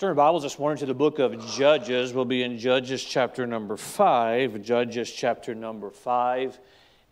Turn Bibles this morning to the book of Judges. We'll be in Judges chapter number five. Judges chapter number five.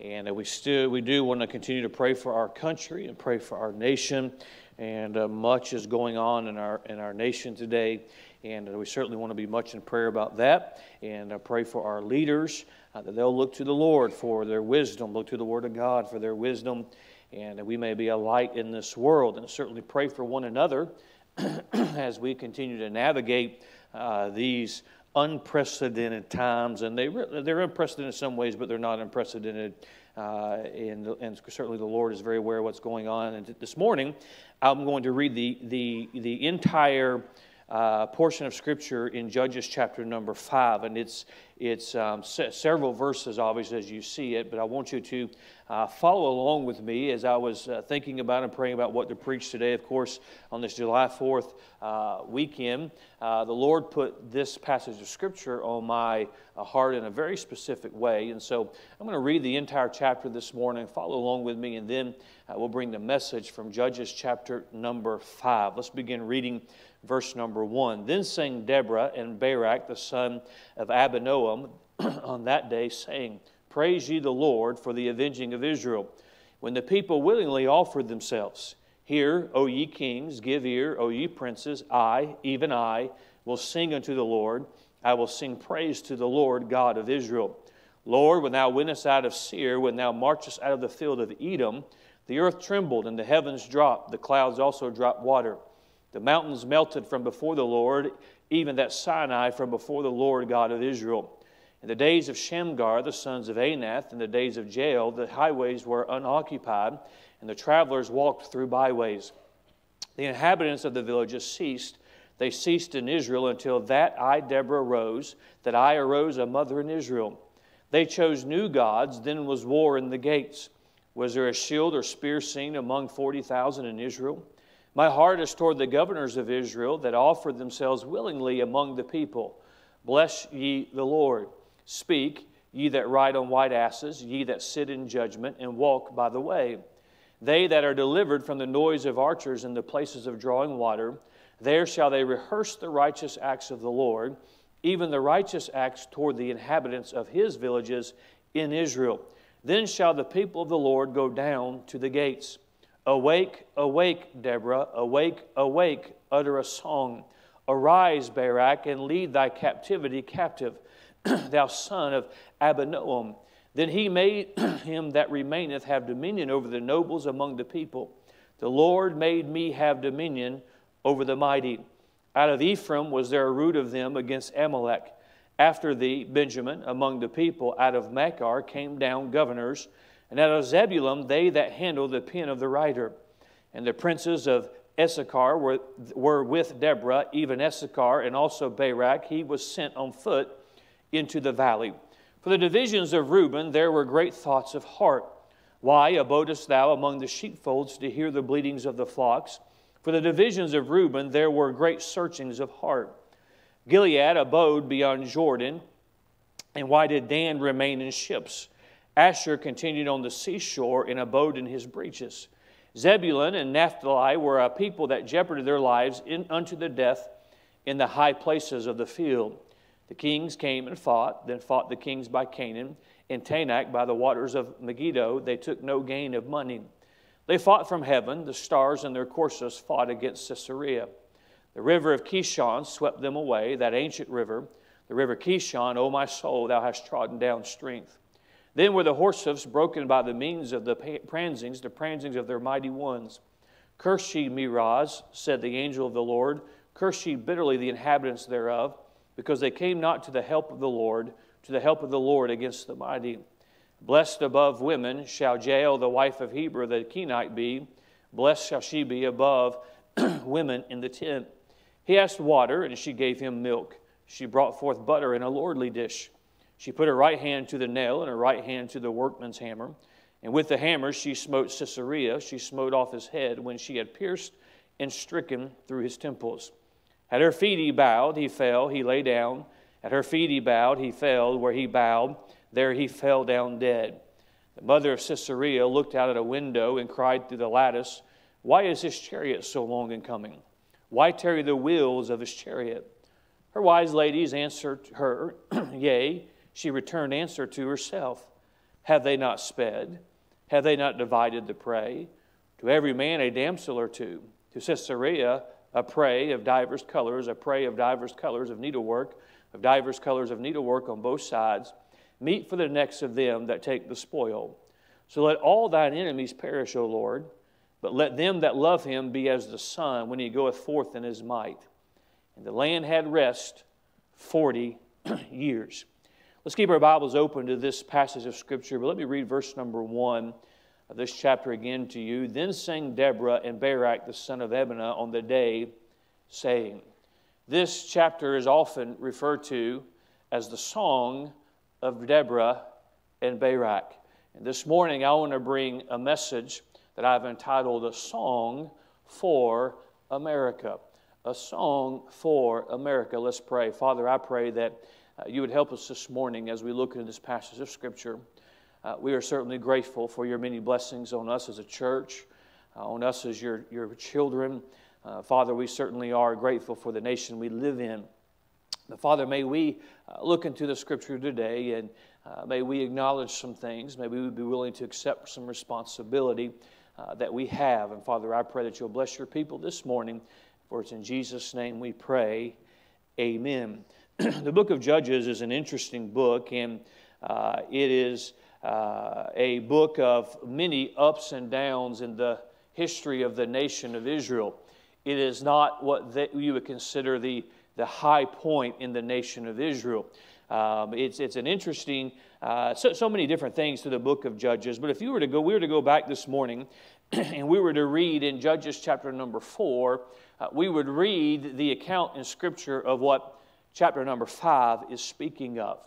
And we still we do want to continue to pray for our country and pray for our nation. And uh, much is going on in our in our nation today. And uh, we certainly want to be much in prayer about that. And uh, pray for our leaders uh, that they'll look to the Lord for their wisdom, look to the Word of God for their wisdom, and that we may be a light in this world. And certainly pray for one another as we continue to navigate uh, these unprecedented times. And they, they're unprecedented in some ways, but they're not unprecedented. Uh, and, and, certainly the Lord is very aware of what's going on. And this morning, I'm going to read the, the, the entire uh, portion of Scripture in Judges chapter number five, and it's it's um, se- several verses, obviously, as you see it. But I want you to uh, follow along with me as I was uh, thinking about and praying about what to preach today. Of course, on this July Fourth uh, weekend, uh, the Lord put this passage of Scripture on my uh, heart in a very specific way, and so I'm going to read the entire chapter this morning. Follow along with me, and then we'll bring the message from Judges chapter number five. Let's begin reading verse number one. Then sang Deborah and Barak, the son of Abinoam, on that day, saying, Praise ye the Lord for the avenging of Israel. When the people willingly offered themselves, Hear, O ye kings, give ear, O ye princes, I, even I, will sing unto the Lord. I will sing praise to the Lord God of Israel. Lord, when thou wentest out of Seir, when thou marchest out of the field of Edom, the earth trembled and the heavens dropped, the clouds also dropped water. The mountains melted from before the Lord, even that Sinai from before the Lord God of Israel. In the days of Shamgar, the sons of Anath, in the days of Jael, the highways were unoccupied, and the travelers walked through byways. The inhabitants of the villages ceased. They ceased in Israel until that I, Deborah, arose, that I arose a mother in Israel. They chose new gods, then was war in the gates. Was there a shield or spear seen among 40,000 in Israel? My heart is toward the governors of Israel that offered themselves willingly among the people. Bless ye the Lord. Speak, ye that ride on white asses, ye that sit in judgment and walk by the way. They that are delivered from the noise of archers in the places of drawing water, there shall they rehearse the righteous acts of the Lord, even the righteous acts toward the inhabitants of his villages in Israel. Then shall the people of the Lord go down to the gates. Awake, awake, Deborah, awake, awake, utter a song. Arise, Barak, and lead thy captivity captive, thou son of Abinoam. Then he made him that remaineth have dominion over the nobles among the people. The Lord made me have dominion over the mighty. Out of Ephraim was there a root of them against Amalek. After thee, Benjamin, among the people, out of Machir came down governors and out of Zebulun, they that handle the pen of the writer. And the princes of Issachar were, were with Deborah, even Issachar and also Barak. He was sent on foot into the valley. For the divisions of Reuben, there were great thoughts of heart. Why abodest thou among the sheepfolds to hear the bleatings of the flocks? For the divisions of Reuben, there were great searchings of heart. Gilead abode beyond Jordan. And why did Dan remain in ships? Asher continued on the seashore and abode in his breeches. Zebulun and Naphtali were a people that jeoparded their lives in, unto the death in the high places of the field. The kings came and fought, then fought the kings by Canaan. and Taanach, by the waters of Megiddo, they took no gain of money. They fought from heaven. The stars in their courses fought against Sisera. The river of Kishon swept them away, that ancient river. The river Kishon, O my soul, thou hast trodden down strength. Then were the horse hoofs broken by the means of the pransings, the pransings of their mighty ones. Curse ye Meroz, said the angel of the Lord. Curse ye bitterly the inhabitants thereof, because they came not to the help of the Lord, to the help of the Lord against the mighty. Blessed above women shall Jael, the wife of Heber, the Kenite, be. Blessed shall she be above women in the tent. He asked water, and she gave him milk. She brought forth butter in a lordly dish. She put her right hand to the nail and her right hand to the workman's hammer. And with the hammer she smote Sisera. She smote off his head when she had pierced and stricken through his temples. At her feet he bowed, he fell, he lay down. At her feet he bowed, he fell. Where he bowed, there he fell down dead. The mother of Sisera looked out at a window and cried through the lattice, Why is his chariot so long in coming? Why tarry the wheels of his chariot? Her wise ladies answered her, Yea, she returned answer to herself. Have they not sped? Have they not divided the prey? To every man a damsel or two. To Sisera a prey of divers colors, a prey of divers colors of needlework, of divers colors of needlework on both sides, meet for the necks of them that take the spoil. So let all thine enemies perish, O Lord, but let them that love him be as the sun when he goeth forth in his might. And the land had rest forty years. Let's keep our Bibles open to this passage of Scripture, but let me read verse number one of this chapter again to you. Then sang Deborah and Barak the son of Abinoam on the day, saying, This chapter is often referred to as the song of Deborah and Barak. And this morning I want to bring a message that I've entitled A Song for America. A Song for America. Let's pray. Father, I pray that you would help us this morning as we look into this passage of Scripture. Uh, we are certainly grateful for your many blessings on us as a church, uh, on us as your, your children. Uh, Father, we certainly are grateful for the nation we live in. But Father, may we uh, look into the Scripture today and uh, may we acknowledge some things. May we be willing to accept some responsibility that we have. And Father, I pray that you'll bless your people this morning. For it's in Jesus' name we pray. Amen. the book of Judges is an interesting book, and uh, it is uh, a book of many ups and downs in the history of the nation of Israel. It is not what they, you would consider the, the high point in the nation of Israel. Um, it's, it's an interesting, uh, so, so many different things to the book of Judges. But if you were to go, we were to go back this morning and we were to read in Judges chapter number four, uh, we would read the account in Scripture of what chapter number five is speaking of.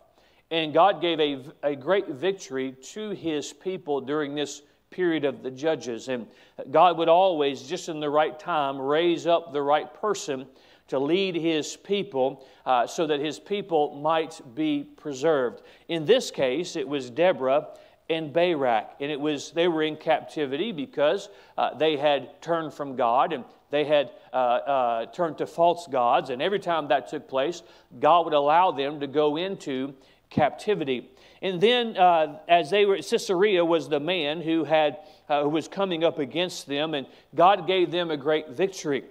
And God gave a, a great victory to his people during this period of the judges. And God would always, just in the right time, raise up the right person to lead his people uh, so that his people might be preserved. In this case, it was Deborah and Barak, and it was they were in captivity because uh, they had turned from God and they had uh, uh turned to false gods. And every time that took place, God would allow them to go into captivity. And then, uh, as they were, Sisera was the man who had uh, who was coming up against them, and God gave them a great victory.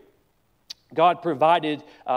God provided uh,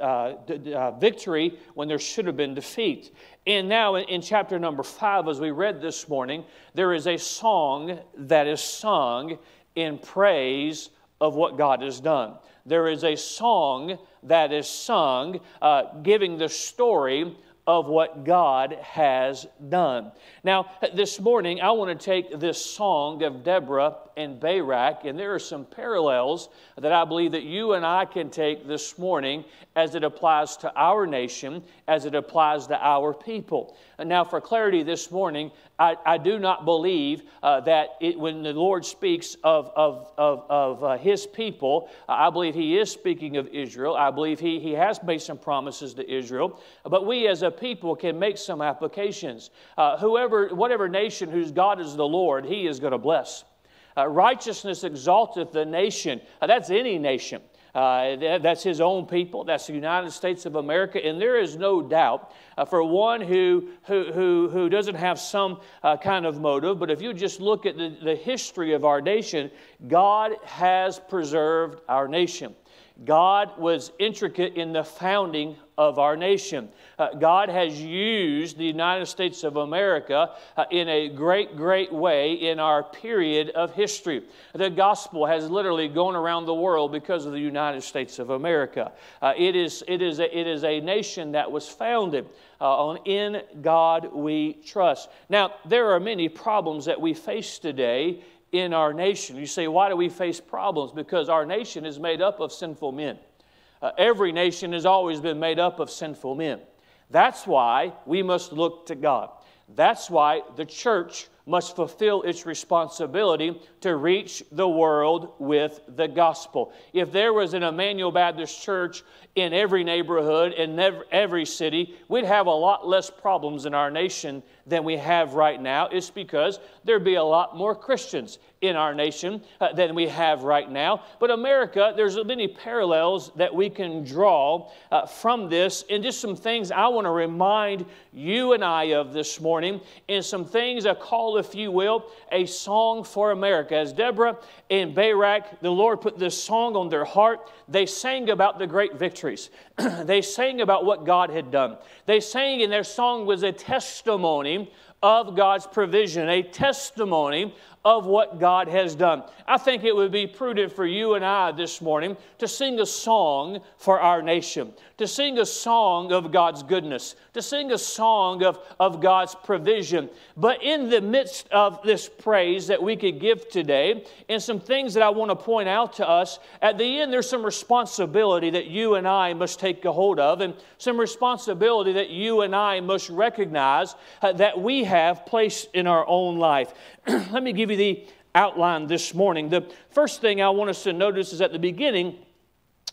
uh, uh, victory when there should have been defeat. And now, in, in chapter number five, as we read this morning, there is a song that is sung in praise of what God has done. There is a song that is sung uh, giving the story of what God has done. Now, this morning, I want to take this song of Deborah and Barak, and there are some parallels that I believe that you and I can take this morning as it applies to our nation, as it applies to our people. Now, for clarity this morning, I, I do not believe uh, that it, when the Lord speaks of, of, of, of uh, His people, I believe He is speaking of Israel. I believe he, he has made some promises to Israel. But we as a people can make some applications. Uh, whoever, whatever nation whose God is the Lord, He is going to bless. Uh, righteousness exalteth the nation. Uh, that's any nation. Uh, that's his own people. That's the United States of America. And there is no doubt uh, for one who, who, who, who doesn't have some uh, kind of motive, but if you just look at the, the history of our nation, God has preserved our nation. God was intricate in the founding of our nation. Uh, God has used the United States of America uh, in a great, great way in our period of history. The gospel has literally gone around the world because of the United States of America. Uh, it, is, it, is a, it is a nation that was founded uh, on In God We Trust. Now, there are many problems that we face today in our nation. You say, why do we face problems? Because our nation is made up of sinful men. Uh, every nation has always been made up of sinful men. That's why we must look to God. That's why the church must fulfill its responsibility to reach the world with the gospel. If there was an Emmanuel Baptist church in every neighborhood, in every city, we'd have a lot less problems in our nation than we have right now. It's because there'd be a lot more Christians in our nation uh, than we have right now. But America, there's many parallels that we can draw uh, from this, and just some things I want to remind you and I of this morning, and some things I call, if you will, a song for America. As Deborah and Barak, the Lord put this song on their heart, they sang about the great victories. they sang about what God had done. They sang, and their song was a testimony of God's provision, a testimony of what God has done. I think it would be prudent for you and I this morning to sing a song for our nation, to sing a song of God's goodness, to sing a song of, of God's provision. But in the midst of this praise that we could give today, and some things that I want to point out to us, at the end there's some responsibility that you and I must take a hold of, and some responsibility that you and I must recognize uh, that we have placed in our own life. Let me give you the outline this morning. The first thing I want us to notice is at the beginning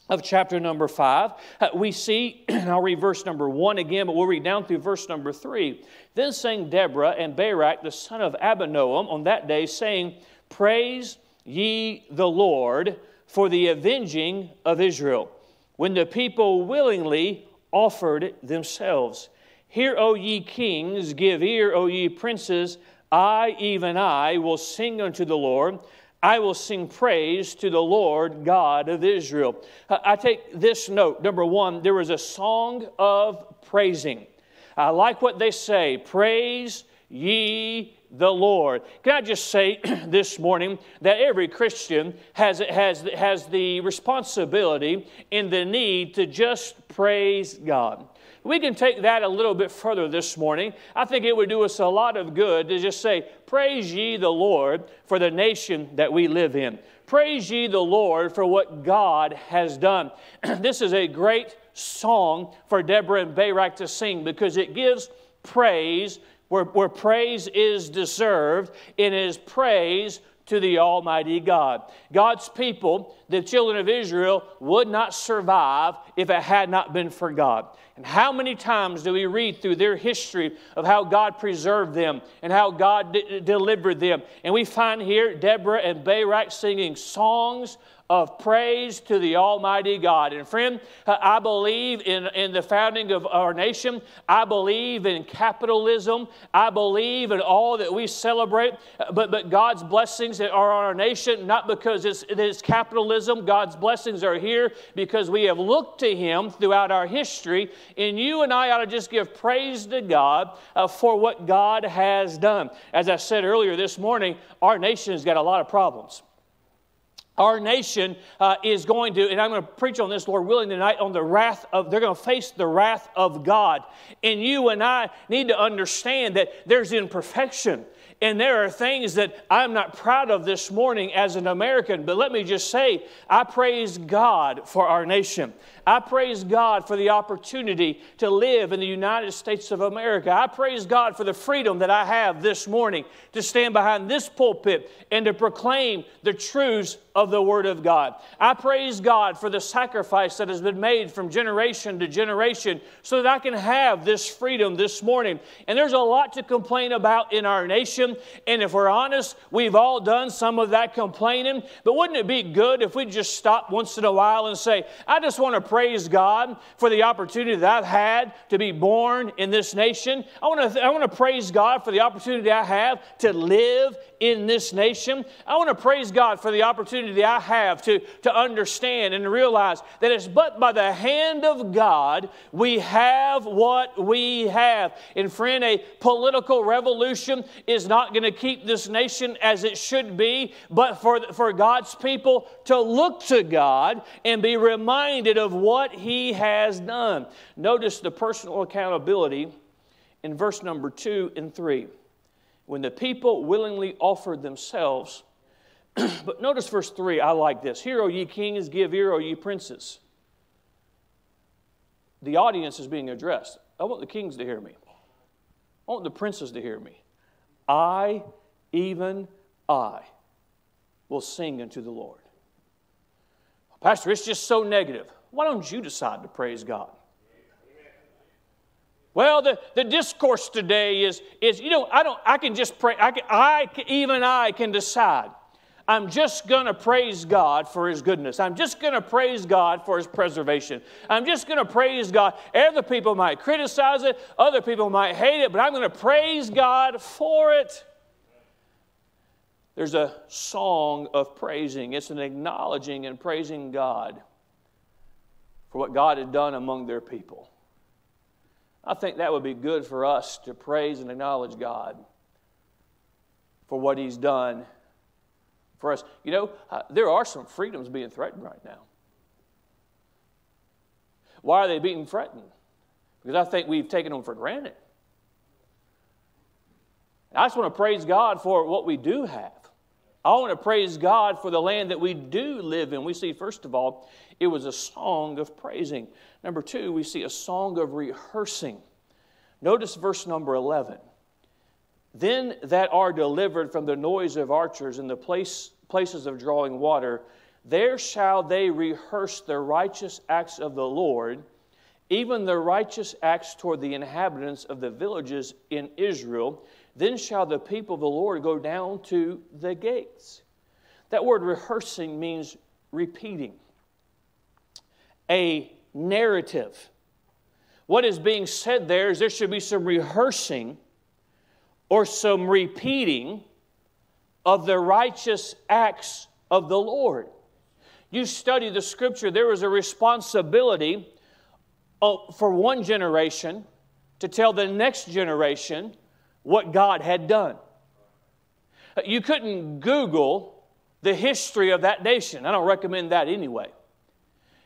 of chapter number five, uh, we see, and I'll read verse number one again, but we'll read down through verse number three. Then sang Deborah and Barak, the son of Abinoam, on that day, saying, Praise ye the Lord for the avenging of Israel, when the people willingly offered themselves. Hear, O ye kings, give ear, O ye princes, I, even I, will sing unto the Lord. I will sing praise to the Lord God of Israel. I take this note. Number one, there is a song of praising. I like what they say praise ye the Lord. Can I just say this morning that every Christian has, has, has the responsibility and the need to just praise God. We can take that a little bit further this morning. I think it would do us a lot of good to just say, Praise ye the Lord for the nation that we live in. Praise ye the Lord for what God has done. this is a great song for Deborah and Barak to sing because it gives praise where, where praise is deserved. It is praise to the Almighty God. God's people, the children of Israel, would not survive if it had not been for God. And how many times do we read through their history of how God preserved them and how God d- delivered them? And we find here Deborah and Barak singing songs of praise to the Almighty God. And friend, I believe in, in the founding of our nation. I believe in capitalism. I believe in all that we celebrate. But, but God's blessings are on our nation, not because it's, it is God's blessings are here because we have looked to Him throughout our history. And you and I ought to just give praise to God uh, for what God has done. As I said earlier this morning, our nation has got a lot of problems. Our nation uh, is going to, and I'm going to preach on this, Lord willing, tonight on the wrath of, they're going to face the wrath of God. And you and I need to understand that there's imperfection. And there are things that I'm not proud of this morning as an American, but let me just say, I praise God for our nation. I praise God for the opportunity to live in the United States of America. I praise God for the freedom that I have this morning to stand behind this pulpit and to proclaim the truths of the Word of God. I praise God for the sacrifice that has been made from generation to generation so that I can have this freedom this morning. And there's a lot to complain about in our nation. And if we're honest, we've all done some of that complaining. But wouldn't it be good if we just stop once in a while and say, I just want to praise God for the opportunity that I've had to be born in this nation. I want to, I want to praise God for the opportunity I have to live in this nation. I want to praise God for the opportunity I have to, to understand and realize that it's but by the hand of God we have what we have. And friend, a political revolution is not going to keep this nation as it should be, but for, for God's people to look to God and be reminded of what He has done. Notice the personal accountability in verse number two and three. When the people willingly offered themselves, but notice verse 3, I like this. Hear, O ye kings, give ear, O ye princes. The audience is being addressed. I want the kings to hear me. I want the princes to hear me. I, even I, will sing unto the Lord. Pastor, it's just so negative. Why don't you decide to praise God? Well, the, the discourse today is, is, you know, I don't, I can just pray, I, can, I even I can decide. I'm just going to praise God for His goodness. I'm just going to praise God for His preservation. I'm just going to praise God. Other people might criticize it, other people might hate it, but I'm going to praise God for it. There's a song of praising, it's an acknowledging and praising God for what God had done among their people. I think that would be good for us to praise and acknowledge God for what He's done for us. You know, uh, there are some freedoms being threatened right now. Why are they being threatened? Because I think we've taken them for granted. I just want to praise God for what we do have. I want to praise God for the land that we do live in. We see, first of all, it was a song of praising. Number two, we see a song of rehearsing. Notice verse number 11. Then that are delivered from the noise of archers in the place, places of drawing water, there shall they rehearse the righteous acts of the Lord, even the righteous acts toward the inhabitants of the villages in Israel. Then shall the people of the Lord go down to the gates. That word rehearsing means repeating, a narrative. What is being said there is there should be some rehearsing or some repeating of the righteous acts of the Lord. You study the scripture, there was a responsibility uh, for one generation to tell the next generation what God had done. You couldn't Google the history of that nation. I don't recommend that anyway.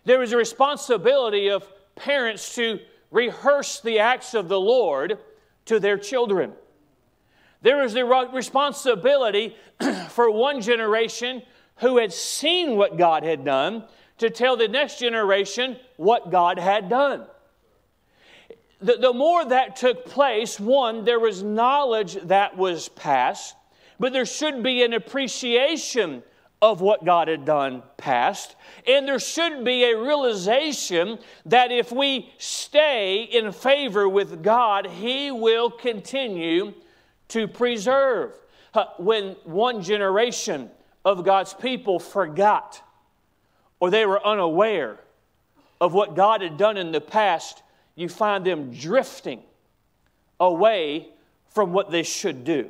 There was a responsibility of parents to rehearse the acts of the Lord to their children. There was the responsibility for one generation who had seen what God had done to tell the next generation what God had done. The, the more that took place, one, there was knowledge that was passed, but there should be an appreciation of what God had done past. And there should be a realization that if we stay in favor with God, He will continue to preserve. When one generation of God's people forgot or they were unaware of what God had done in the past, you find them drifting away from what they should do.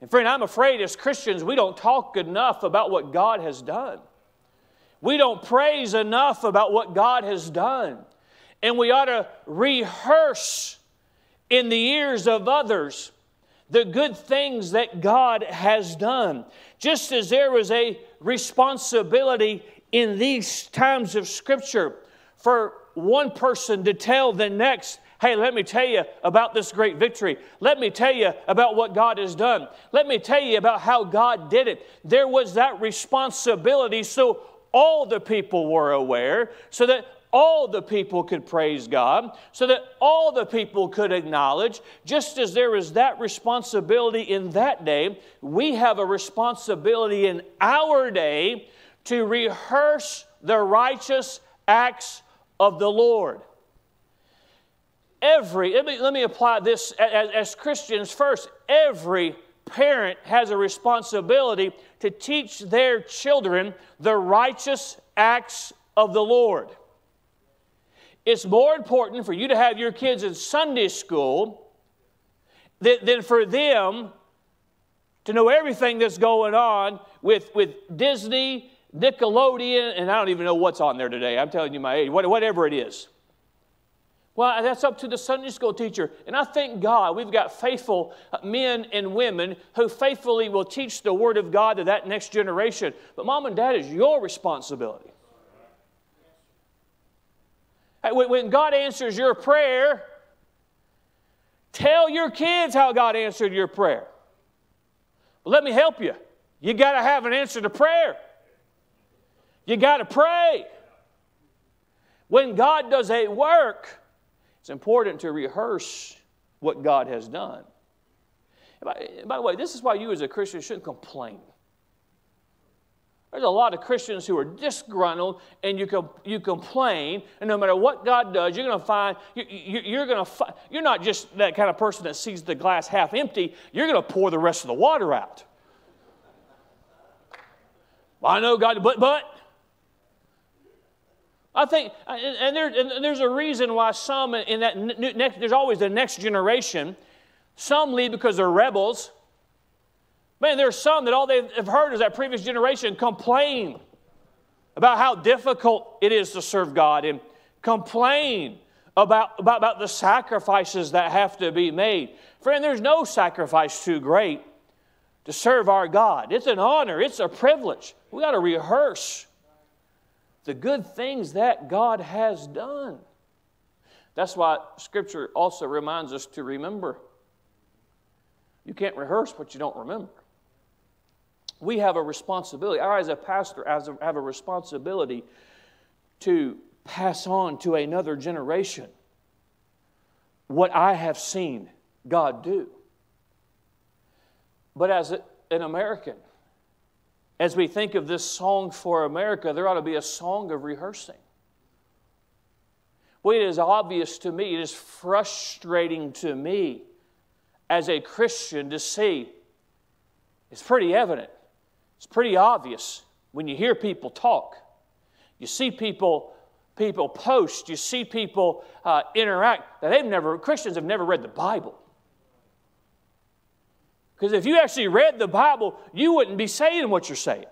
And friend, I'm afraid as Christians, we don't talk enough about what God has done. We don't praise enough about what God has done. And we ought to rehearse in the ears of others the good things that God has done. Just as there was a responsibility in these times of Scripture for one person to tell the next, hey, let me tell you about this great victory. Let me tell you about what God has done. Let me tell you about how God did it. There was that responsibility so all the people were aware, so that all the people could praise God, so that all the people could acknowledge, just as there is that responsibility in that day, we have a responsibility in our day to rehearse the righteous acts of the Lord. Every, let me, let me apply this as, as Christians first. Every parent has a responsibility to teach their children the righteous acts of the Lord. It's more important for you to have your kids in Sunday school than, than for them to know everything that's going on with, with Disney, Nickelodeon, and I don't even know what's on there today. I'm telling you my age, whatever it is. Well, that's up to the Sunday school teacher. And I thank God we've got faithful men and women who faithfully will teach the Word of God to that next generation. But mom and dad is your responsibility. When God answers your prayer, tell your kids how God answered your prayer. Let me help you. You got to have an answer to prayer. You got to pray. When God does a work, it's important to rehearse what God has done. By, by the way, this is why you as a Christian shouldn't complain. There's a lot of Christians who are disgruntled and you, com- you complain, and no matter what God does, you're going to find, you, you, you're going to you're not just that kind of person that sees the glass half empty, you're going to pour the rest of the water out. I know God, but, but. I think, uh, and, there, and there's a reason why some in that next, there's always the next generation. Some leave because they're rebels. Man, there's some that all they've heard is that previous generation complain about how difficult it is to serve God and complain about, about, about the sacrifices that have to be made. Friend, there's no sacrifice too great to serve our God. It's an honor, it's a privilege. We got to rehearse the good things that God has done. That's why Scripture also reminds us to remember. You can't rehearse what you don't remember. We have a responsibility. I, as a pastor, have a responsibility to pass on to another generation what I have seen God do. But as an American, as we think of this song for America, there ought to be a song of rehearsing. Well, it is obvious to me, it is frustrating to me as a Christian to see. It's pretty evident, it's pretty obvious when you hear people talk. You see people people post, you see people uh, interact that they've never, Christians have never read the Bible. Because if you actually read the Bible, you wouldn't be saying what you're saying.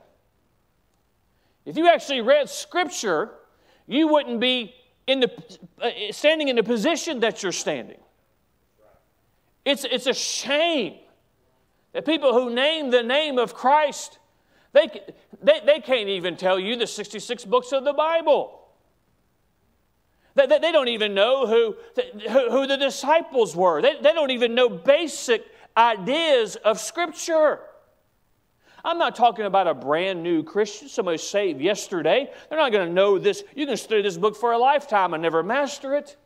If you actually read Scripture, you wouldn't be in the, uh, standing in the position that you're standing. It's, it's a shame that people who name the name of Christ, they, they, they can't even tell you the 66 books of the Bible. They, they, they don't even know who, who, who, the disciples were. They, they don't even know basic ideas of Scripture. I'm not talking about a brand new Christian, somebody saved yesterday. They're not going to know this. You can study this book for a lifetime and never master it.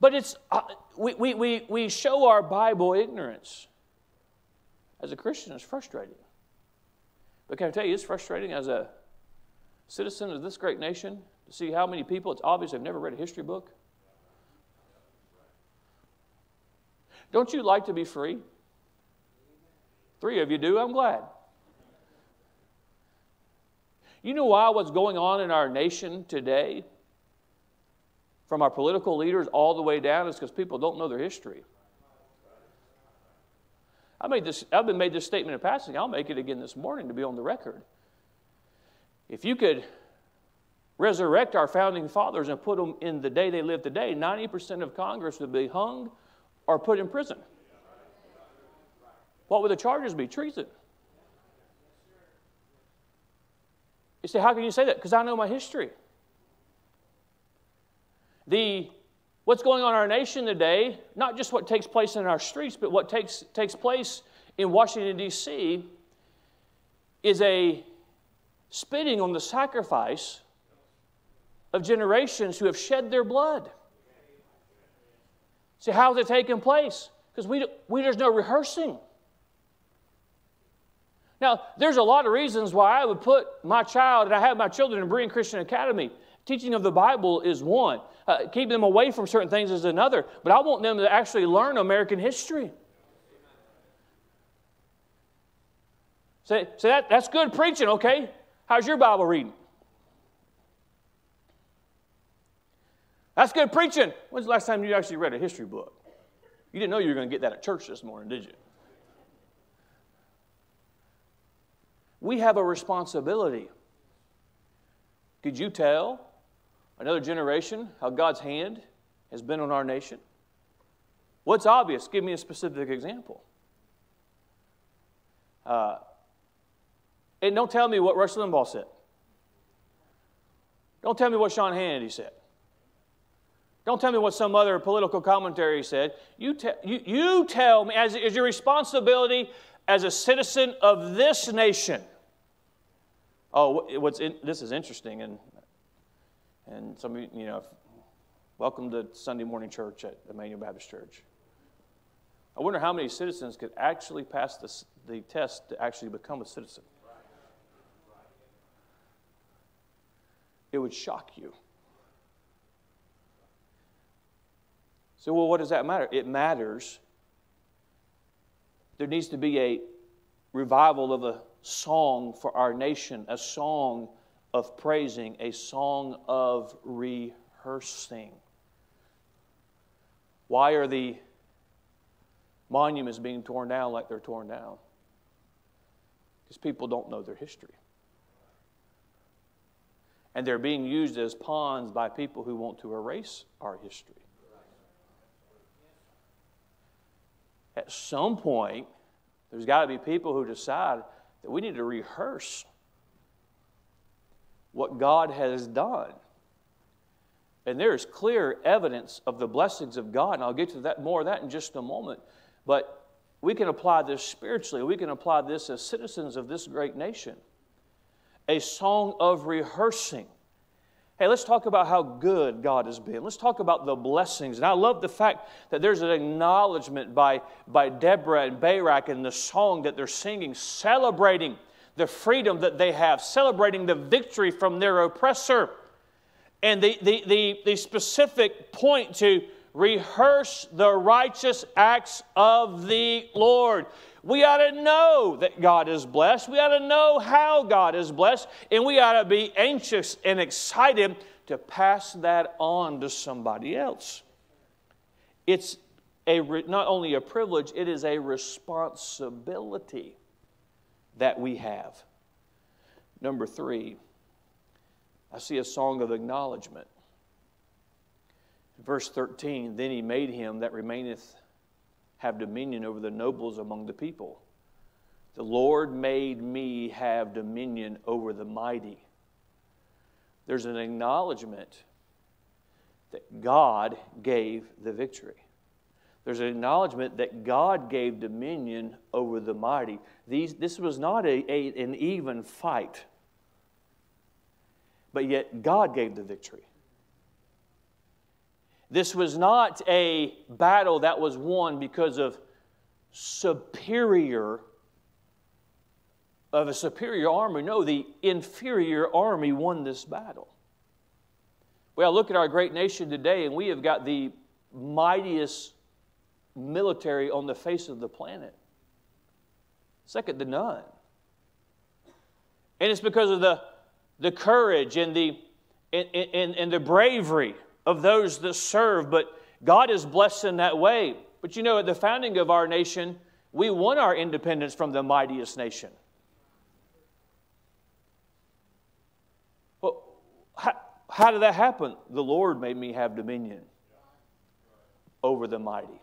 But it's, uh, we, we, we, we show our Bible ignorance. As a Christian, it's frustrating. But can I tell you, it's frustrating as a citizen of this great nation to see how many people, it's obvious they've never read a history book? Don't you like to be free? Three of you do, I'm glad. You know why what's going on in our nation today, from our political leaders all the way down, is because people don't know their history. I made this, I've been made this statement in passing. I'll make it again this morning to be on the record. If you could resurrect our founding fathers and put them in the day they lived today, 90% of Congress would be hung or put in prison. What would the charges be? Treason. You say, how can you say that? Because I know my history. The what's going on in our nation today, not just what takes place in our streets, but what takes, takes place in Washington, D.C., is a spitting on the sacrifice of generations who have shed their blood. See, how has it taken place? Because we, we, there's no rehearsing. Now, there's a lot of reasons why I would put my child, and I have my children in Berean Christian Academy. Teaching of the Bible is one. Uh, keep them away from certain things is another. But I want them to actually learn American history. Say, so that, that's good preaching, okay? How's your Bible reading? That's good preaching. When's the last time you actually read a history book? You didn't know you were going to get that at church this morning, did you? We have a responsibility. Could you tell another generation how God's hand has been on our nation? What's obvious? Give me a specific example. Uh, and don't tell me what Rush Limbaugh said. Don't tell me what Sean Hannity said. Don't tell me what some other political commentary said. You, te- you, you tell me, as is your responsibility as a citizen of this nation. Oh, what's in, this is interesting, and, and some of you, you know, welcome to Sunday morning church at Emmanuel Baptist Church. I wonder how many citizens could actually pass this, the test to actually become a citizen. It would shock you. So, well, what does that matter? It matters. There needs to be a revival of a song for our nation, a song of praising, a song of rehearsing. Why are the monuments being torn down like they're torn down? Because people don't know their history. And they're being used as pawns by people who want to erase our history. At some point, there's got to be people who decide that we need to rehearse what God has done. And there is clear evidence of the blessings of God, and I'll get to that more of that in just a moment. But we can apply this spiritually. We can apply this as citizens of this great nation. A song of rehearsing. Hey, let's talk about how good God has been. Let's talk about the blessings. And I love the fact that there's an acknowledgement by, by Deborah and Barak in the song that they're singing, celebrating the freedom that they have, celebrating the victory from their oppressor. And the, the, the, the specific point to rehearse the righteous acts of the Lord. We ought to know that God is blessed. We ought to know how God is blessed. And we ought to be anxious and excited to pass that on to somebody else. It's a, not only a privilege, it is a responsibility that we have. Number three, I see a song of acknowledgement. Verse 13, then he made him that remaineth have dominion over the nobles among the people. The Lord made me have dominion over the mighty. There's an acknowledgement that God gave the victory. There's an acknowledgement that God gave dominion over the mighty. These, this was not a, a, an even fight, but yet God gave the victory. This was not a battle that was won because of superior of a superior army. No, the inferior army won this battle. Well, look at our great nation today, and we have got the mightiest military on the face of the planet. Second to none. And it's because of the, the courage and the, and, and, and the bravery of those that serve. But God is blessed in that way. But you know, at the founding of our nation, we won our independence from the mightiest nation. Well, how, how did that happen? The Lord made me have dominion over the mighty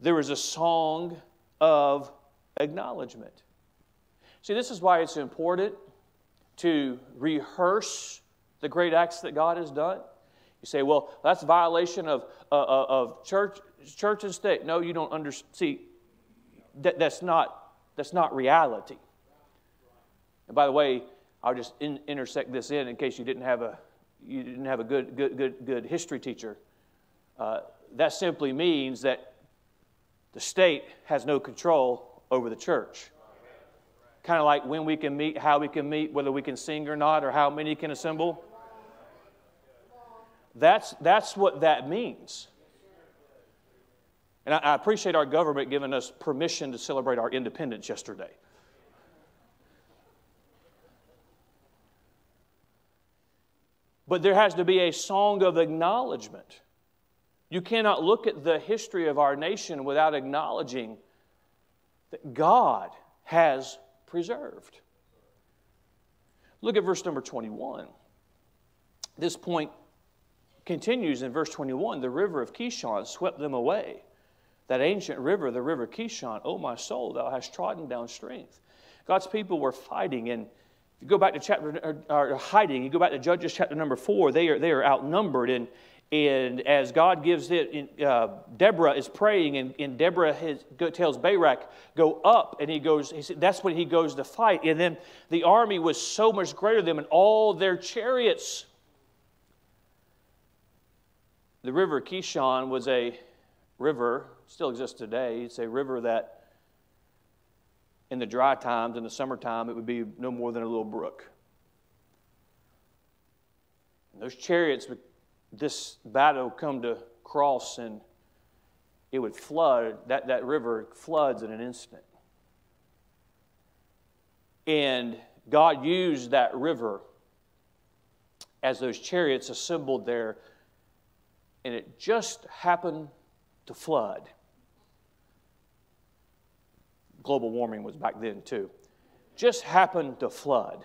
there is a song of acknowledgement. See, this is why it's important to rehearse the great acts that God has done. You say, well, that's violation of, uh, uh of church, church and state. No, you don't understand. See, that, that's, not, that's not reality. And by the way, I'll just in, intersect this in in case you didn't have a, you didn't have a good, good, good, good history teacher. Uh, that simply means that the state has no control over the church. Kind of like when we can meet, how we can meet, whether we can sing or not, or how many can assemble. That's, that's what that means. And I, I appreciate our government giving us permission to celebrate our independence yesterday. But there has to be a song of acknowledgement. You cannot look at the history of our nation without acknowledging that God has preserved. Look at verse number 21. This point continues in verse 21 the river of Kishon swept them away. That ancient river, the river Kishon, oh my soul, thou hast trodden down strength. God's people were fighting, and if you go back to chapter, or, or hiding, you go back to Judges chapter number four, they are, they are outnumbered, and and as God gives it, uh, Deborah is praying, and, and Deborah has, tells Barak, Go up. And he goes, he said, That's when he goes to fight. And then the army was so much greater than them and all their chariots. The river Kishon was a river, still exists today. It's a river that in the dry times, in the summertime, it would be no more than a little brook. And those chariots would this battle come to cross and it would flood, that, that river floods in an instant. And God used that river as those chariots assembled there, and it just happened to flood. Global warming was back then, too. Just happened to flood.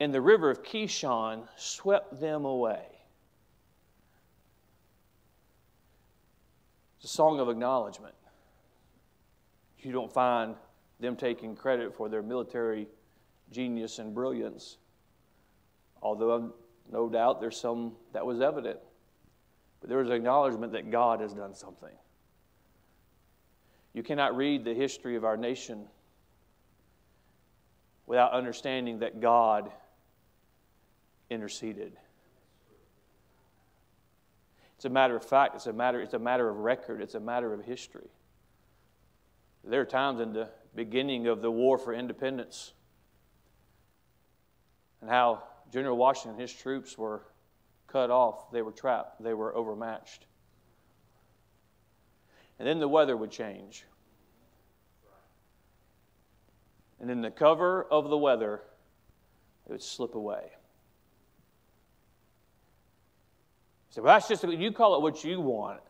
And the river of Kishon swept them away. It's a song of acknowledgement. You don't find them taking credit for their military genius and brilliance, although no doubt there's some that was evident. But there was acknowledgement that God has done something. You cannot read the history of our nation without understanding that God interceded. It's a matter of fact, it's a matter, it's a matter of record, it's a matter of history. There are times in the beginning of the war for independence and how General Washington and his troops were cut off, they were trapped, they were overmatched. And then the weather would change. And in the cover of the weather, it would slip away. That's just, you call it what you want.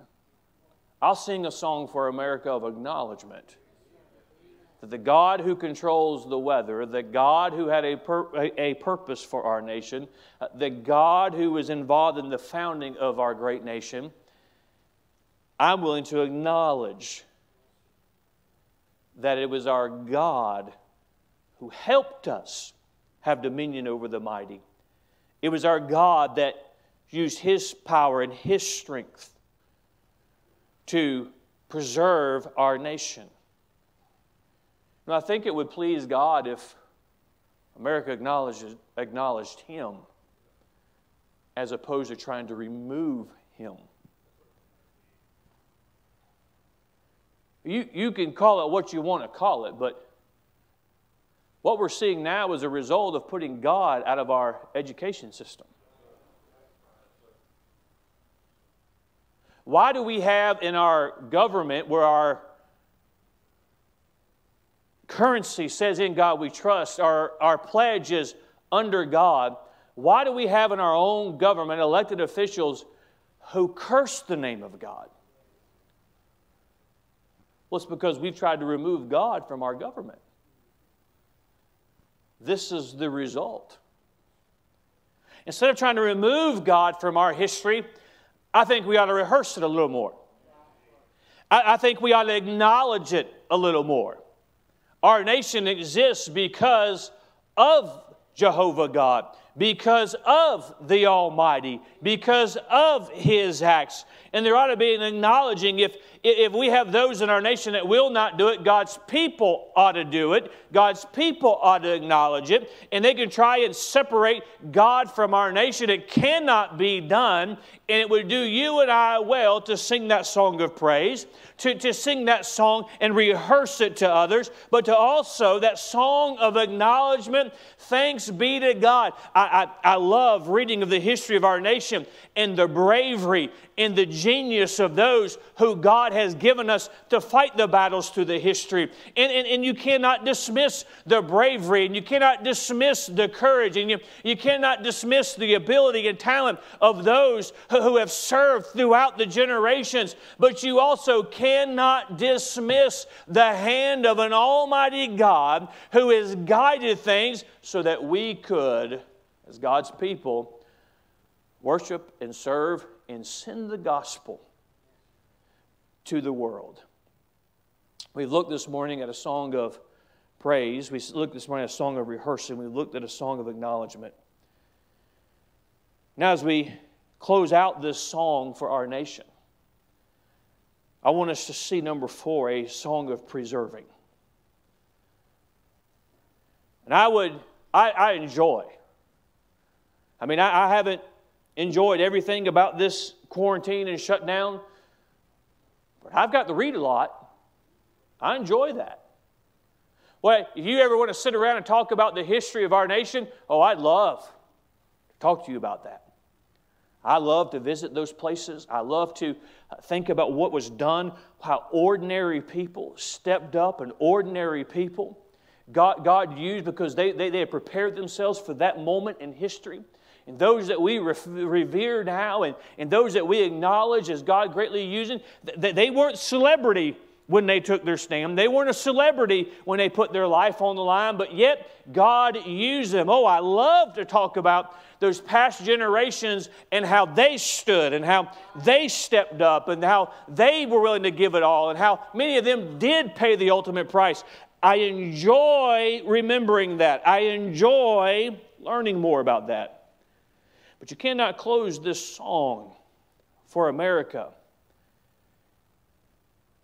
I'll sing a song for America of acknowledgement that the God who controls the weather, the God who had a, pur- a purpose for our nation, uh, the God who was involved in the founding of our great nation, I'm willing to acknowledge that it was our God who helped us have dominion over the mighty. It was our God that used His power and His strength to preserve our nation. And I think it would please God if America acknowledged, acknowledged Him as opposed to trying to remove Him. You, you can call it what you want to call it, but what we're seeing now is a result of putting God out of our education system. Why do we have in our government where our currency says in God we trust, our, our pledge is under God, why do we have in our own government elected officials who curse the name of God? Well, it's because we've tried to remove God from our government. This is the result. Instead of trying to remove God from our history, I think we ought to rehearse it a little more. I, I think we ought to acknowledge it a little more. Our nation exists because of Jehovah God, because of the Almighty, because of His acts. And there ought to be an acknowledging if, if we have those in our nation that will not do it, God's people ought to do it. God's people ought to acknowledge it. And they can try and separate God from our nation. It cannot be done. And it would do you and I well to sing that song of praise, to, to sing that song and rehearse it to others, but to also that song of acknowledgement. Thanks be to God. I, I, I love reading of the history of our nation and the bravery and the genius of those who God has given us to fight the battles through the history. And, and, and you cannot dismiss the bravery, and you cannot dismiss the courage, and you, you cannot dismiss the ability and talent of those who, who have served throughout the generations. But you also cannot dismiss the hand of an almighty God who has guided things so that we could, as God's people, worship and serve and send the gospel to the world. We've looked this morning at a song of praise. We looked this morning at a song of rehearsing. We looked at a song of acknowledgement. Now, as we close out this song for our nation, I want us to see number four, a song of preserving. And I would, I, I enjoy. I mean, I, I haven't enjoyed everything about this quarantine and shutdown, but I've got to read a lot. I enjoy that. Well, if you ever want to sit around and talk about the history of our nation, oh, I'd love to talk to you about that. I love to visit those places. I love to think about what was done, how ordinary people stepped up and ordinary people God, God used because they, they, they had prepared themselves for that moment in history. And those that we revere now and, and those that we acknowledge as God greatly using, they weren't celebrity when they took their stand. They weren't a celebrity when they put their life on the line, but yet God used them. Oh, I love to talk about those past generations and how they stood and how they stepped up and how they were willing to give it all and how many of them did pay the ultimate price. I enjoy remembering that. I enjoy learning more about that. But you cannot close this song for America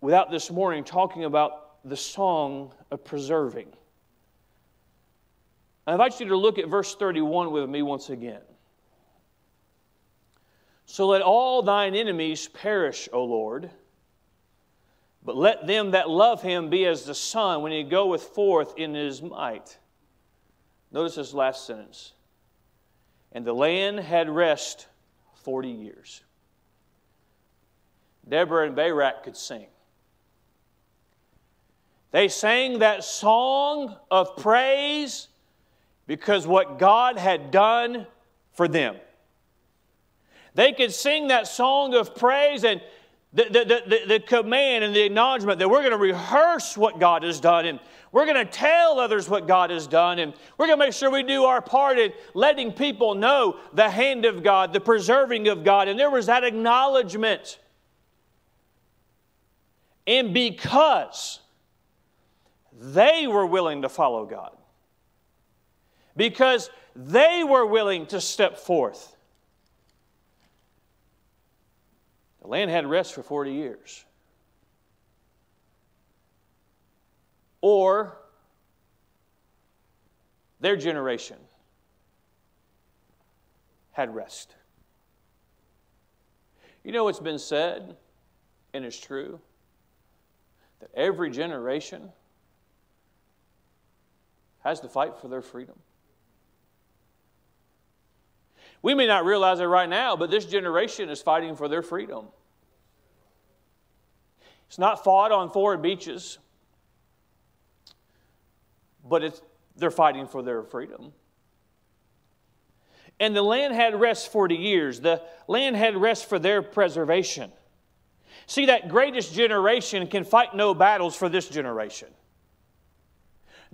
without this morning talking about the song of preserving. I invite you to look at verse 31 with me once again. So let all thine enemies perish, O Lord. But let them that love him be as the sun when he goeth forth in his might. Notice this last sentence. And the land had rest 40 years. Deborah and Barak could sing. They sang that song of praise because what God had done for them. They could sing that song of praise and the, the, the, the, command and the acknowledgement that we're going to rehearse what God has done and we're going to tell others what God has done and we're going to make sure we do our part in letting people know the hand of God, the preserving of God. And there was that acknowledgement. And because they were willing to follow God, because they were willing to step forth, The land had rest for 40 years. Or their generation had rest. You know, what's been said, and it's true, that every generation has to fight for their freedom. We may not realize it right now, but this generation is fighting for their freedom. It's not fought on foreign beaches, but it's, they're fighting for their freedom. And the land had rest 40 years. The land had rest for their preservation. See, that greatest generation can fight no battles for this generation.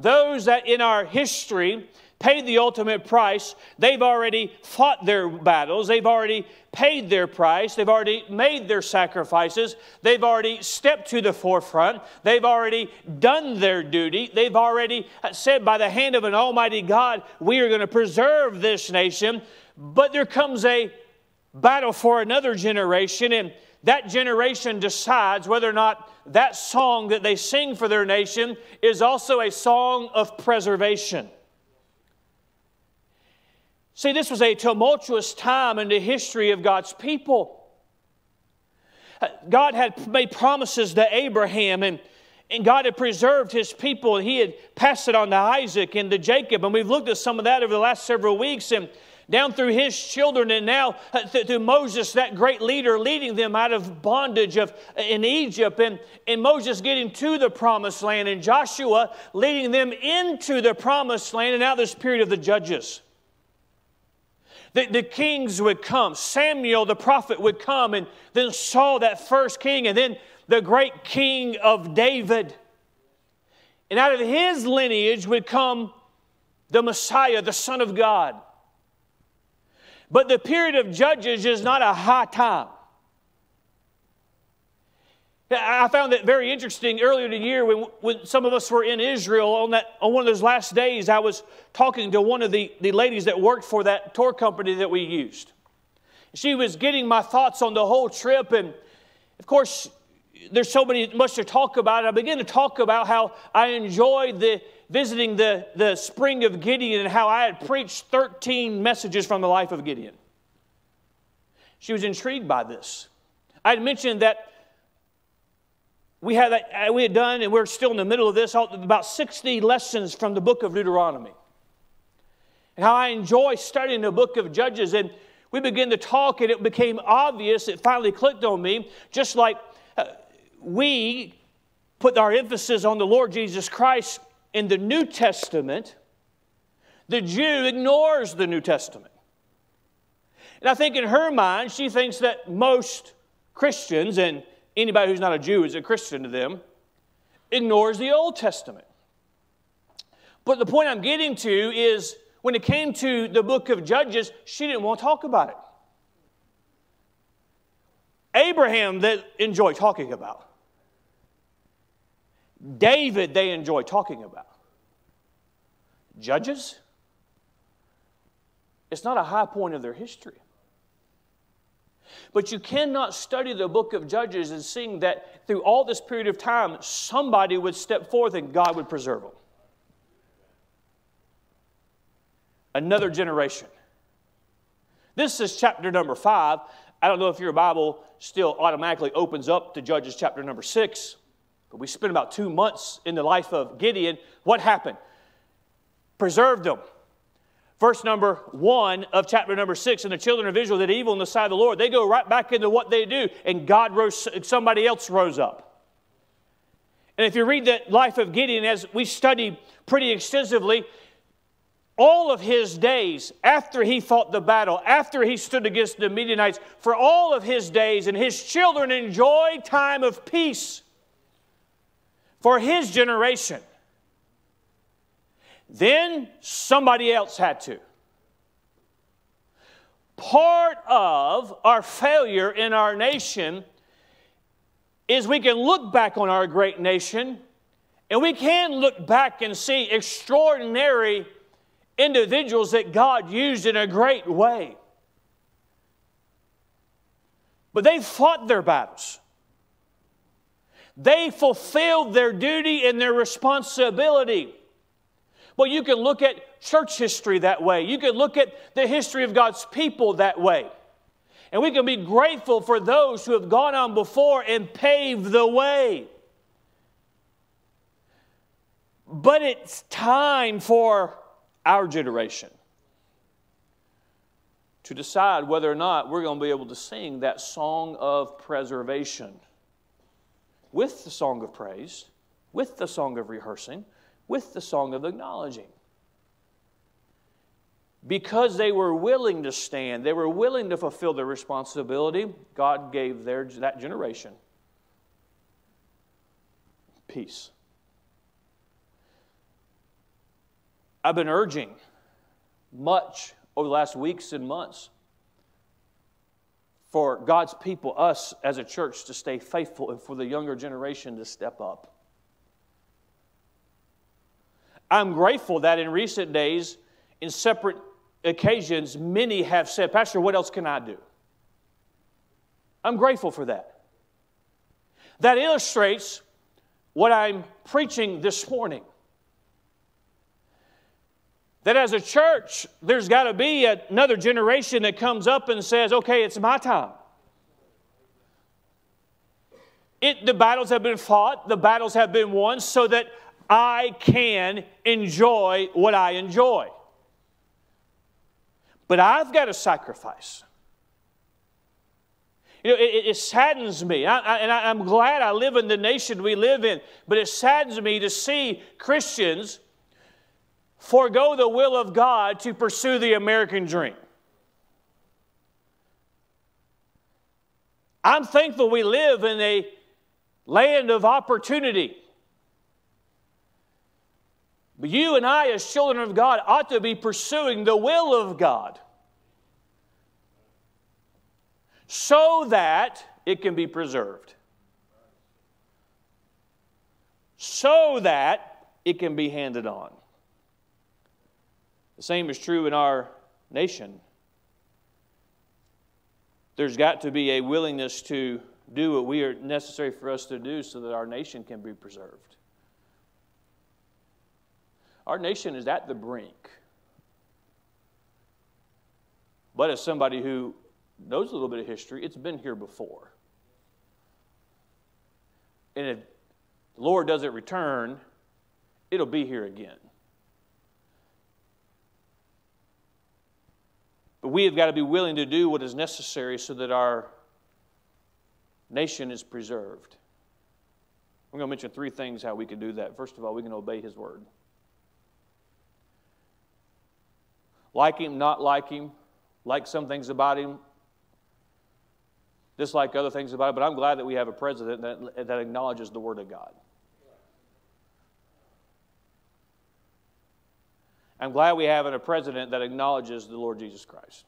Those that in our history paid the ultimate price. They've already fought their battles. They've already paid their price. They've already made their sacrifices. They've already stepped to the forefront. They've already done their duty. They've already said, by the hand of an almighty God, we are going to preserve this nation. But there comes a battle for another generation, and that generation decides whether or not that song that they sing for their nation is also a song of preservation. See, this was a tumultuous time in the history of God's people. God had made promises to Abraham, and, and God had preserved his people, and he had passed it on to Isaac and to Jacob. And we've looked at some of that over the last several weeks, and down through his children, and now uh, through Moses, that great leader, leading them out of bondage of, uh, in Egypt, and, and Moses getting to the promised land, and Joshua leading them into the promised land, and now this period of the judges. The, the kings would come. Samuel, the prophet, would come, and then Saul, that first king, and then the great king of David. And out of his lineage would come the Messiah, the Son of God. But the period of Judges is not a high time. I found that very interesting earlier in the year when, when some of us were in Israel on, that, on one of those last days. I was talking to one of the, the ladies that worked for that tour company that we used. She was getting my thoughts on the whole trip, and of course, there's so many, much to talk about. I began to talk about how I enjoyed the, visiting the, the spring of Gideon and how I had preached 13 messages from the life of Gideon. She was intrigued by this. I had mentioned that we had, uh, we had done, and we're still in the middle of this, about 60 lessons from the book of Deuteronomy. And how I enjoy studying the book of Judges. And we began to talk, and it became obvious. It finally clicked on me, just like we put our emphasis on the Lord Jesus Christ in the New Testament, the Jew ignores the New Testament. And I think in her mind, she thinks that most Christians, and anybody who's not a Jew is a Christian to them, ignores the Old Testament. But the point I'm getting to is when it came to the book of Judges, she didn't want to talk about it. Abraham, that enjoy talking about. David, they enjoy talking about. Judges, it's not a high point of their history. But you cannot study the book of Judges and seeing that through all this period of time, somebody would step forth and God would preserve them. Another generation. This is chapter number five. I don't know if your Bible still automatically opens up to Judges chapter number six, but we spent about two months in the life of Gideon. What happened? Preserved them verse number one of chapter number six, and the children of Israel did evil in the sight of the Lord. They go right back into what they do, and God rose, somebody else rose up. And if you read the life of Gideon, as we study pretty extensively, all of his days after he fought the battle, after he stood against the Midianites, for all of his days, and his children enjoyed time of peace for his generation. Then somebody else had to. Part of our failure in our nation is we can look back on our great nation and we can look back and see extraordinary individuals that God used in a great way. But they fought their battles. They fulfilled their duty and their responsibility. Well, you can look at church history that way. You can look at the history of God's people that way. And we can be grateful for those who have gone on before and paved the way. But it's time for our generation to decide whether or not we're going to be able to sing that song of preservation with the song of praise, with the song of rehearsing, with the song of acknowledging. Because they were willing to stand, they were willing to fulfill their responsibility, God gave their, that generation peace. I've been urging much over the last weeks and months for God's people, us as a church, to stay faithful and for the younger generation to step up. I'm grateful that in recent days, in separate occasions, many have said, Pastor, what else can I do? I'm grateful for that. That illustrates what I'm preaching this morning. That as a church, there's got to be another generation that comes up and says, okay, it's my time. It, the battles have been fought, the battles have been won, so that I can enjoy what I enjoy. But I've got to sacrifice. You know, it, it saddens me, I, I, and I, I'm glad I live in the nation we live in, but it saddens me to see Christians forego the will of God to pursue the American dream. I'm thankful we live in a land of opportunity. But you and I, as children of God, ought to be pursuing the will of God so that it can be preserved, so that it can be handed on. The same is true in our nation. There's got to be a willingness to do what we are necessary for us to do so that our nation can be preserved. Our nation is at the brink. But as somebody who knows a little bit of history, it's been here before. And if the Lord doesn't return, it'll be here again. But we have got to be willing to do what is necessary so that our nation is preserved. I'm going to mention three things how we can do that. First of all, we can obey His word. Like Him, not like Him, like some things about Him, dislike other things about Him, but I'm glad that we have a president that, that acknowledges the Word of God. I'm glad we have a president that acknowledges the Lord Jesus Christ.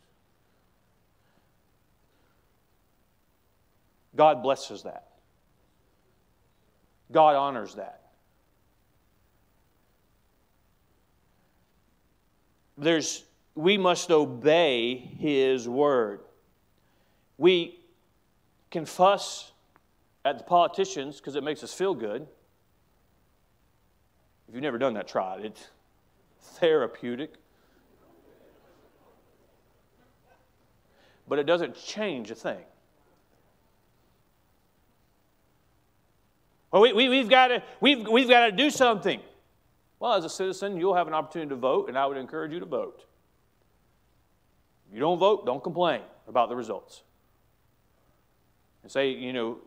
God blesses that. God honors that. There's, we must obey His word. We can fuss at the politicians because it makes us feel good. If you've never done that, try it. Therapeutic. But it doesn't change a thing. Well, we, we, we've, got to, we've, we've got to do something. Well, as a citizen, you'll have an opportunity to vote, and I would encourage you to vote. If you don't vote, don't complain about the results. And say, you know,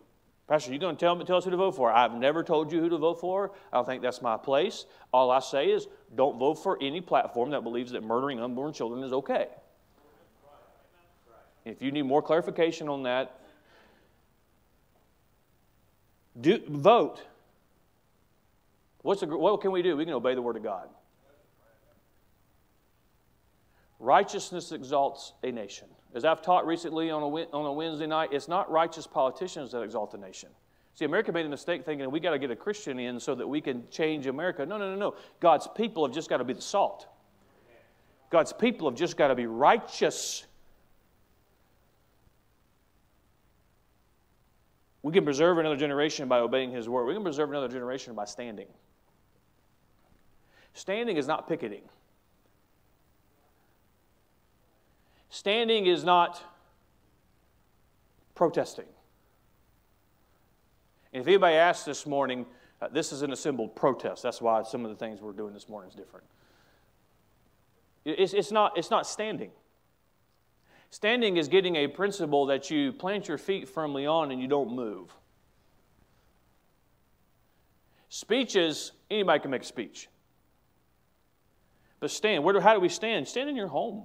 Pastor, you going to tell, tell us who to vote for? I've never told you who to vote for. I don't think that's my place. All I say is don't vote for any platform that believes that murdering unborn children is okay. If you need more clarification on that, do, vote. What's the, what can we do? We can obey the Word of God. Righteousness exalts a nation. As I've taught recently on a, on a Wednesday night, it's not righteous politicians that exalt a nation. See, America made a mistake thinking we got to get a Christian in so that we can change America. No, no, no, no. God's people have just got to be the salt. God's people have just got to be righteous. We can preserve another generation by obeying His word. We can preserve another generation by standing. Standing is not picketing. Standing is not protesting. And if anybody asks this morning, uh, this is an assembled protest. That's why some of the things we're doing this morning is different. It's, it's, not, it's not standing. Standing is getting a principle that you plant your feet firmly on and you don't move. Speeches, anybody can make a speech. But stand, where do, how do we stand? Stand in your home.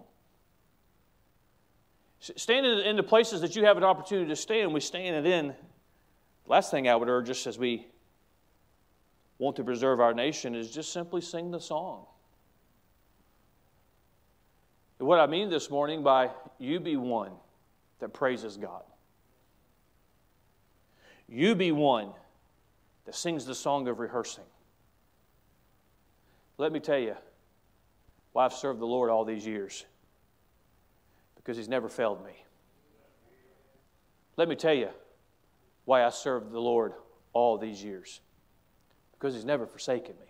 Stand in, in the places that you have an opportunity to stand. In we stand, and then, last thing I would urge us as we want to preserve our nation is just simply sing the song. What I mean this morning by you be one that praises God. You be one that sings the song of rehearsing. Let me tell you why I've served the Lord all these years because He's never failed me. Let me tell you why I served the Lord all these years because He's never forsaken me.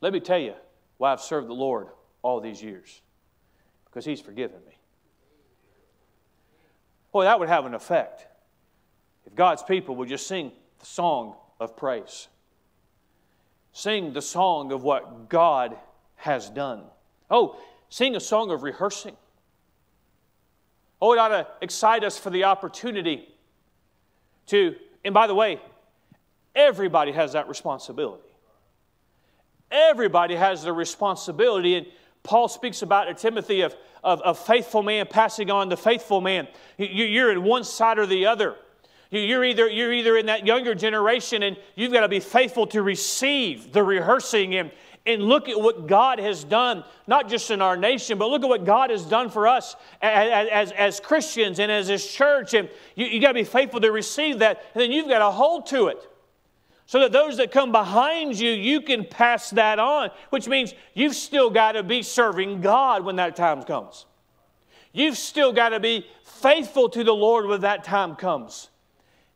Let me tell you why I've served the Lord all these years? Because He's forgiven me. Boy, that would have an effect if God's people would just sing the song of praise, sing the song of what God has done. Oh, sing a song of rehearsing. Oh, it ought to excite us for the opportunity to, and by the way, everybody has that responsibility. Everybody has the responsibility. And Paul speaks about to Timothy of, of, faithful man passing on to faithful man. You, are in one side or the other. You're either, you're either in that younger generation and you've got to be faithful to receive the rehearsing and, and look at what God has done, not just in our nation, but look at what God has done for us as, as, as Christians and as His church. And you, you got to be faithful to receive that, and then you've got to hold to it so that those that come behind you, you can pass that on, which means you've still got to be serving God when that time comes. You've still got to be faithful to the Lord when that time comes.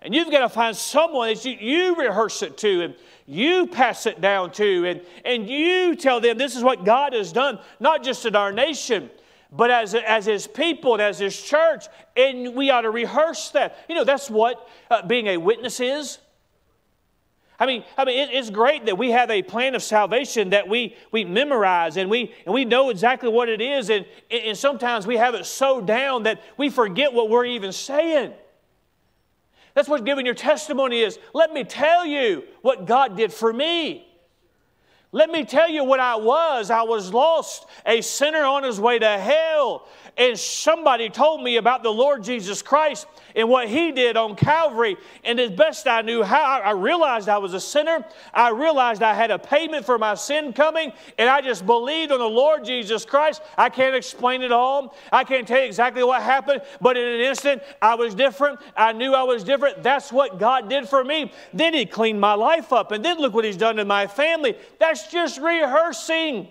And you've got to find someone that you, you rehearse it to and you pass it down to, and, and you tell them this is what God has done, not just in our nation, but as, as His people and as His church. And we ought to rehearse that. You know, that's what uh, being a witness is. I mean, I mean, it, it's great that we have a plan of salvation that we, we memorize and we, and we know exactly what it is. And, and sometimes we have it so down that we forget what we're even saying. That's what giving your testimony is. Let me tell you what God did for me. Let me tell you what I was. I was lost, a sinner on his way to hell and somebody told me about the Lord Jesus Christ and what He did on Calvary. And as best I knew how, I realized I was a sinner. I realized I had a payment for my sin coming, and I just believed on the Lord Jesus Christ. I can't explain it all. I can't tell you exactly what happened, but in an instant, I was different. I knew I was different. That's what God did for me. Then He cleaned my life up, and then look what He's done to my family. That's just rehearsing.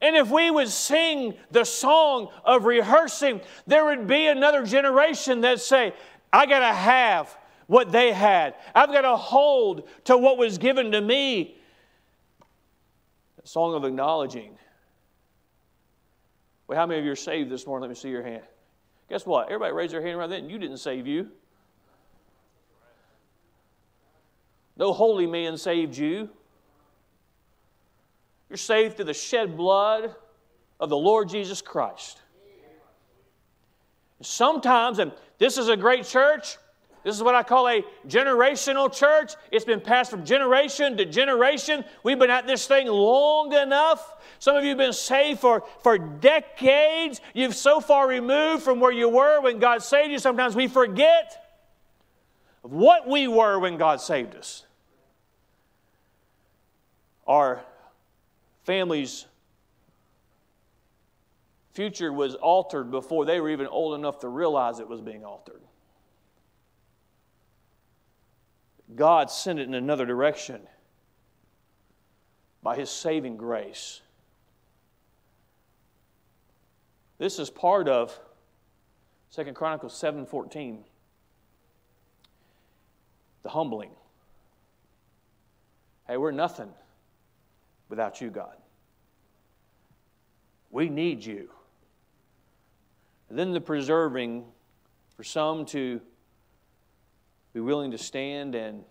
And if we would sing the song of rehearsing, there would be another generation that say, I got to have what they had. I've got to hold to what was given to me. A song of acknowledging. Well, how many of you are saved this morning? Let me see your hand. Guess what? Everybody raised their hand right then. You didn't save you. No holy man saved you. You're saved through the shed blood of the Lord Jesus Christ. Sometimes, and this is a great church, this is what I call a generational church. It's been passed from generation to generation. We've been at this thing long enough. Some of you have been saved for, for decades. You've so far removed from where you were when God saved you, sometimes we forget what we were when God saved us. Our family's future was altered before they were even old enough to realize it was being altered. God sent it in another direction by His saving grace. This is part of Second Chronicles 7:14. The humbling. Hey, we're nothing without you, God. We need you. And then the preserving for some to be willing to stand and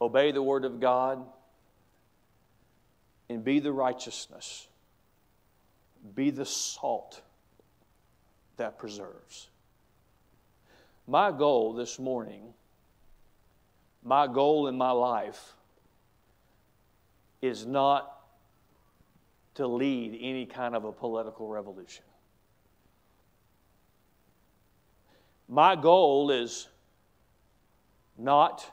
obey the Word of God and be the righteousness, be the salt that preserves. My goal this morning, my goal in my life, is not to lead any kind of a political revolution. My goal is not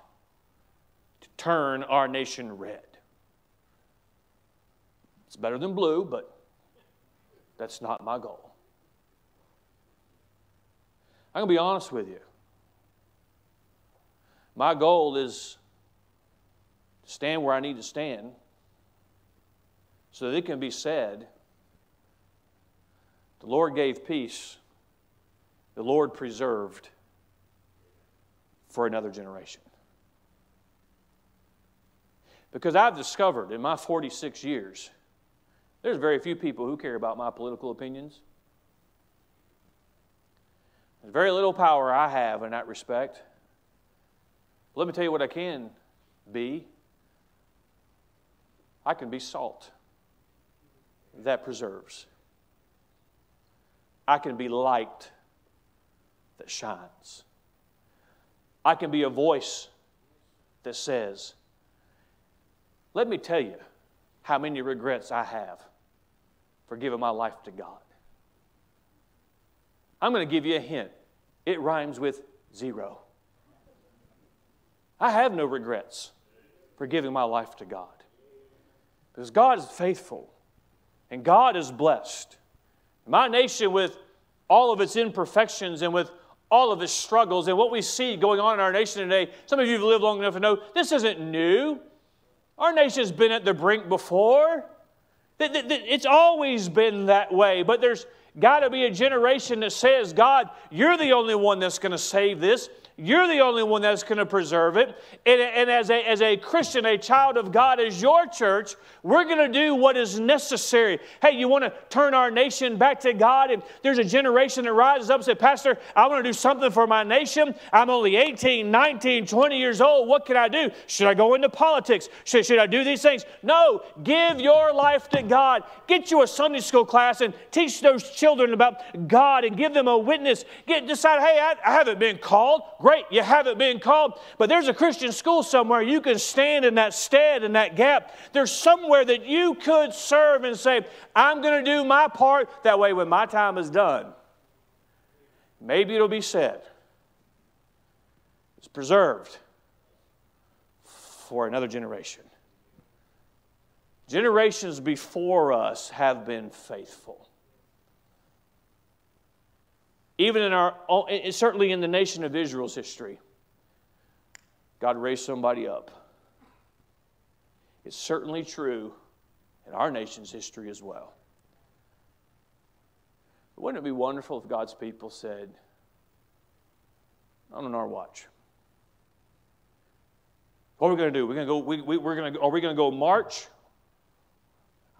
to turn our nation red. It's better than blue, but that's not my goal. I'm going to be honest with you. My goal is to stand where I need to stand so that it can be said the Lord gave peace, the Lord preserved for another generation. Because I've discovered in my 46 years, there's very few people who care about my political opinions. There's very little power I have in that respect. Let me tell you what I can be I can be salt that preserves. I can be light that shines. I can be a voice that says, Let me tell you how many regrets I have for giving my life to God. I'm going to give you a hint. It rhymes with zero. I have no regrets for giving my life to God. Because God is faithful and God is blessed. My nation, with all of its imperfections and with all of its struggles and what we see going on in our nation today, some of you have lived long enough to know this isn't new. Our nation's been at the brink before. It's always been that way, but there's got to be a generation that says, God, you're the only one that's going to save this. You're the only one that's going to preserve it. And, and, as, a, as a Christian, a child of God, as your church, we're going to do what is necessary. Hey, you want to turn our nation back to God? And there's a generation that rises up and says, Pastor, I want to do something for my nation. I'm only 18, 19, 20 years old. What can I do? Should I go into politics? Should, should I do these things? No, give your life to God. Get you a Sunday school class and teach those children about God and give them a witness. Get decide, hey, I, I haven't been called. Great, you haven't been called, but there's a Christian school somewhere you can stand in that stead, in that gap. There's somewhere that you could serve and say, I'm going to do my part. That way, when my time is done, maybe it'll be said, it's preserved for another generation. Generations before us have been faithful. Even in our, certainly in the nation of Israel's history, God raised somebody up. It's certainly true in our nation's history as well. But wouldn't it be wonderful if God's people said, not on our watch. What are we going to do? We're going to go, we, we, we're going to, are we going to go march?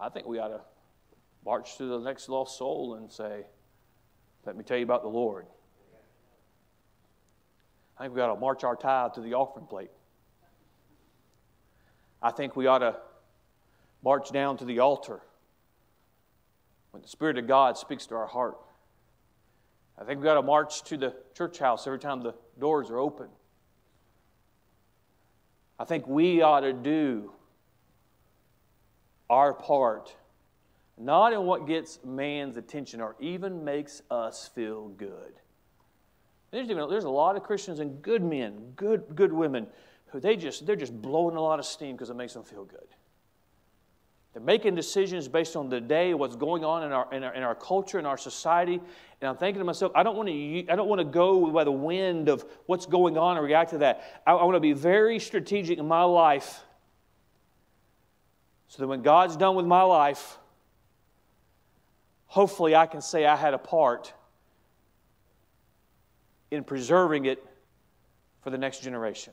I think we ought to march to the next lost soul and say, let me tell you about the Lord. I think we ought to march our tithe to the offering plate. I think we ought to march down to the altar when the Spirit of God speaks to our heart. I think we ought to march to the church house every time the doors are open. I think we ought to do our part not in what gets man's attention or even makes us feel good. There's, even, there's a lot of Christians and good men, good, good women, who they just, they're just blowing a lot of steam because it makes them feel good. They're making decisions based on the day, what's going on in our, in our, in our culture, in our society. And I'm thinking to myself, I don't want to, I don't want to go by the wind of what's going on and react to that. I, I want to be very strategic in my life so that when God's done with my life, hopefully I can say I had a part in preserving it for the next generation.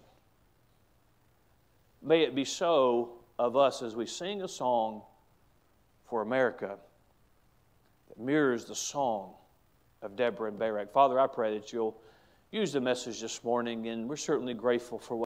May it be so of us as we sing a song for America that mirrors the song of Deborah and Barak. Father, I pray that you'll use the message this morning, and we're certainly grateful for what.